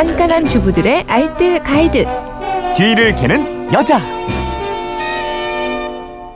깐깐한 주부들의 알뜰 가이드. 뒤를 캐는 여자.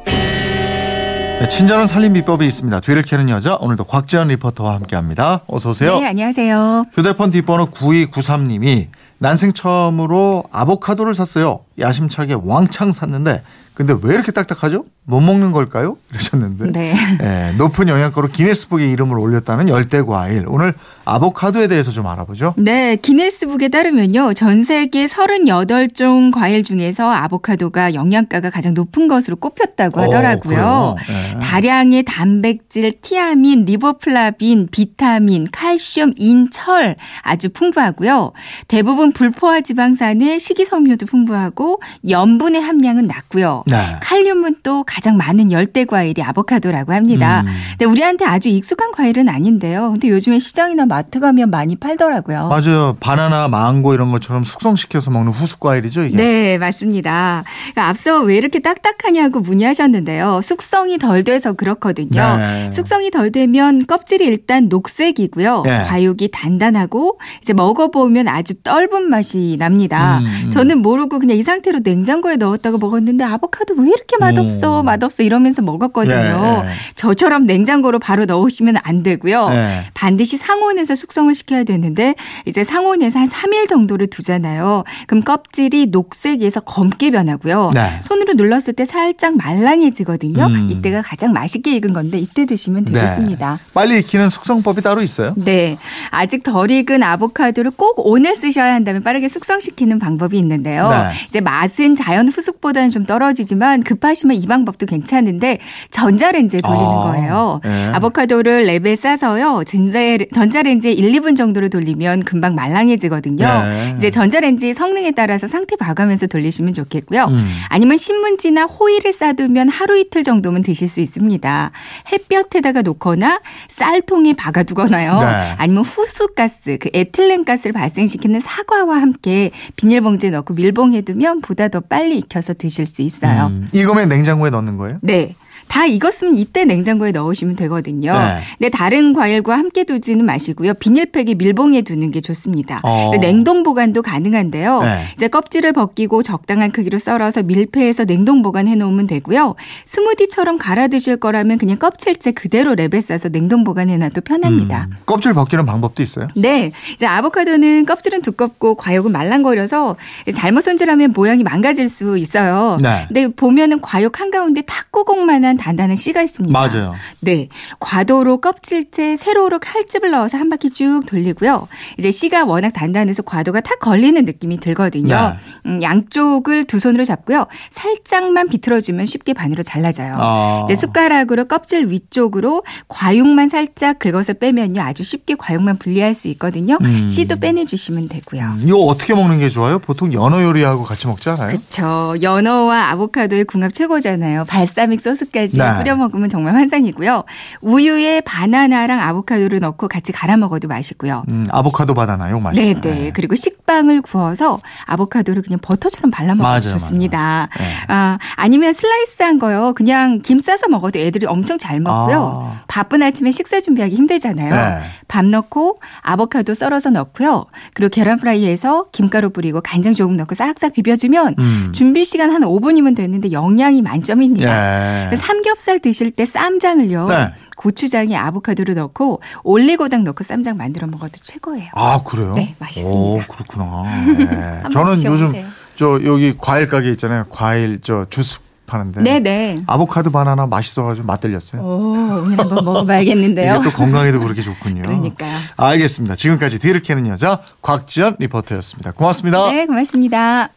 네, 친절한 살림 비법이 있습니다. 뒤를 캐는 여자 오늘도 곽지연 리포터와 함께합니다. 어서 오세요. 네, 안녕하세요. 휴대폰 뒷번호 9293님이 난생 처음으로 아보카도를 샀어요. 야심차게 왕창 샀는데 근데 왜 이렇게 딱딱하죠? 못 먹는 걸까요? 이러셨는데 네. 예, 높은 영양가로 기네스북에 이름을 올렸다는 열대 과일. 오늘 아보카도에 대해서 좀 알아보죠. 네, 기네스북에 따르면요. 전 세계 38종 과일 중에서 아보카도가 영양가가 가장 높은 것으로 꼽혔다고 하더라고요. 어, 그래요? 예. 다량의 단백질, 티아민, 리보플라빈, 비타민, 칼슘, 인, 철 아주 풍부하고요. 대부분 불포화 지방산에 식이섬유도 풍부하고 염분의 함량은 낮고요. 네. 칼륨은 또 가장 많은 열대 과일이 아보카도라고 합니다. 음. 근데 우리한테 아주 익숙한 과일은 아닌데요. 근데 요즘에 시장이나 마트 가면 많이 팔더라고요. 맞아요. 바나나, 망고 이런 것처럼 숙성시켜서 먹는 후숙 과일이죠, 이게. 네, 맞습니다. 그러니까 앞서 왜 이렇게 딱딱하냐고 문의하셨는데요. 숙성이 덜 돼서 그렇거든요. 네. 숙성이 덜 되면 껍질이 일단 녹색이고요. 네. 과육이 단단하고 이제 먹어보면 아주 떫은 맛이 납니다. 음, 음. 저는 모르고 그냥 이 상태로 냉장고에 넣었다가 먹었는데 아보카도 왜 이렇게 맛없어, 음. 맛없어 이러면서 먹었거든요. 예, 예. 저처럼 냉장고로 바로 넣으시면 안 되고요. 네. 반드시 상온에서 숙성을 시켜야 되는데 이제 상온에서 한 3일 정도를 두잖아요. 그럼 껍질이 녹색에서 검게 변하고요. 네. 손으로 눌렀을 때 살짝 말랑해지거든요. 음. 이때가 가장 맛있게 익은 건데 이때 드시면 되겠습니다. 빨리 익히는 숙성법이 따로 있어요? 네. 아직 덜 익은 아보카도를 꼭 오늘 쓰셔야 한다면 빠르게 숙성시키는 방법이 있는데요. 네. 이제 맛은 자연 후숙보다는 좀 떨어지 지만 급하시면 이 방법도 괜찮은데 전자레인지에 돌리는 아, 거예요. 네. 아보카도를 랩에 싸서요. 전자, 전자레인지에 1, 2분 정도로 돌리면 금방 말랑해지거든요. 네. 이제 전자레인지 성능에 따라서 상태 봐가면서 돌리시면 좋겠고요. 음. 아니면 신문지나 호일에 싸두면 하루 이틀 정도면 드실 수 있습니다. 햇볕에다가 놓거나 쌀통에 박아두거나요. 네. 아니면 후수가스, 그 에틸렌가스를 발생시키는 사과와 함께 비닐봉지에 넣고 밀봉해두면 보다 더 빨리 익혀서 드실 수 있어요. 음. 익으면 냉장고에 넣는 거예요? 네. 다 익었으면 이때 냉장고에 넣으시면 되거든요. 네. 근데 다른 과일과 함께 두지는 마시고요. 비닐팩에 밀봉해 두는 게 좋습니다. 어. 냉동 보관도 가능한데요. 네. 이제 껍질을 벗기고 적당한 크기로 썰어서 밀폐해서 냉동 보관해 놓으면 되고요. 스무디처럼 갈아 드실 거라면 그냥 껍질째 그대로 랩에 싸서 냉동 보관해 놔도 편합니다. 음. 껍질 벗기는 방법도 있어요? 네. 이제 아보카도는 껍질은 두껍고 과육은 말랑거려서 잘못 손질하면 모양이 망가질 수 있어요. 네. 근데 보면은 과육 한가운데 탁구공만한 단단한 씨가 있습니다. 맞아요. 네. 과도로 껍질째 세로로 칼집을 넣어서 한 바퀴 쭉 돌리고요. 이제 씨가 워낙 단단해서 과도가 탁 걸리는 느낌이 들거든요. 네. 음, 양쪽을 두 손으로 잡고요. 살짝만 비틀어주면 쉽게 반으로 잘라져요. 아. 이제 숟가락으로 껍질 위쪽으로 과육만 살짝 긁어서 빼면요. 아주 쉽게 과육만 분리할 수 있거든요. 음. 씨도 빼내주시면 되고요. 이거 어떻게 먹는 게 좋아요? 보통 연어 요리하고 같이 먹지 않아요? 그쵸. 연어와 아보카도의 궁합 최고잖아요. 발사믹 소스까지 네. 뿌려 먹으면 정말 환상이고요. 우유에 바나나랑 아보카도를 넣고 같이 갈아 먹어도 맛있고요. 음, 아보카도 바나나 요 맛있어요. 네네. 그리고 식빵을 구워서 아보카도를 그냥 버터처럼 발라 먹어도 맞아요, 좋습니다. 네. 아, 아니면 슬라이스한 거요. 그냥 김 싸서 먹어도 애들이 엄청 잘 먹고요. 아. 바쁜 아침에 식사 준비하기 힘들잖아요. 네. 밥 넣고 아보카도 썰어서 넣고요. 그리고 계란 프라이해서 김가루 뿌리고 간장 조금 넣고 싹싹 비벼주면 음. 준비 시간 한 5분이면 되는데 영양이 만점입니다. 예. 삼겹살 드실 때 쌈장을요. 네. 고추장에 아보카도를 넣고 올리고당 넣고 쌈장 만들어 먹어도 최고예요. 아 그래요? 네, 맛있습니다. 오 그렇구나. 네. 저는 요즘 드셔보세요. 저 여기 과일 가게 있잖아요. 과일 저 주스 파는데. 네네. 아보카도 바나나 맛있어가지고 맛들렸어요. 오, 오늘 한번 먹어봐야겠는데요. 이게 또 건강에도 그렇게 좋군요. 그러니까요. 알겠습니다. 지금까지 뒤를 캐는 여자 곽지연 리포터였습니다. 고맙습니다. 네, 고맙습니다.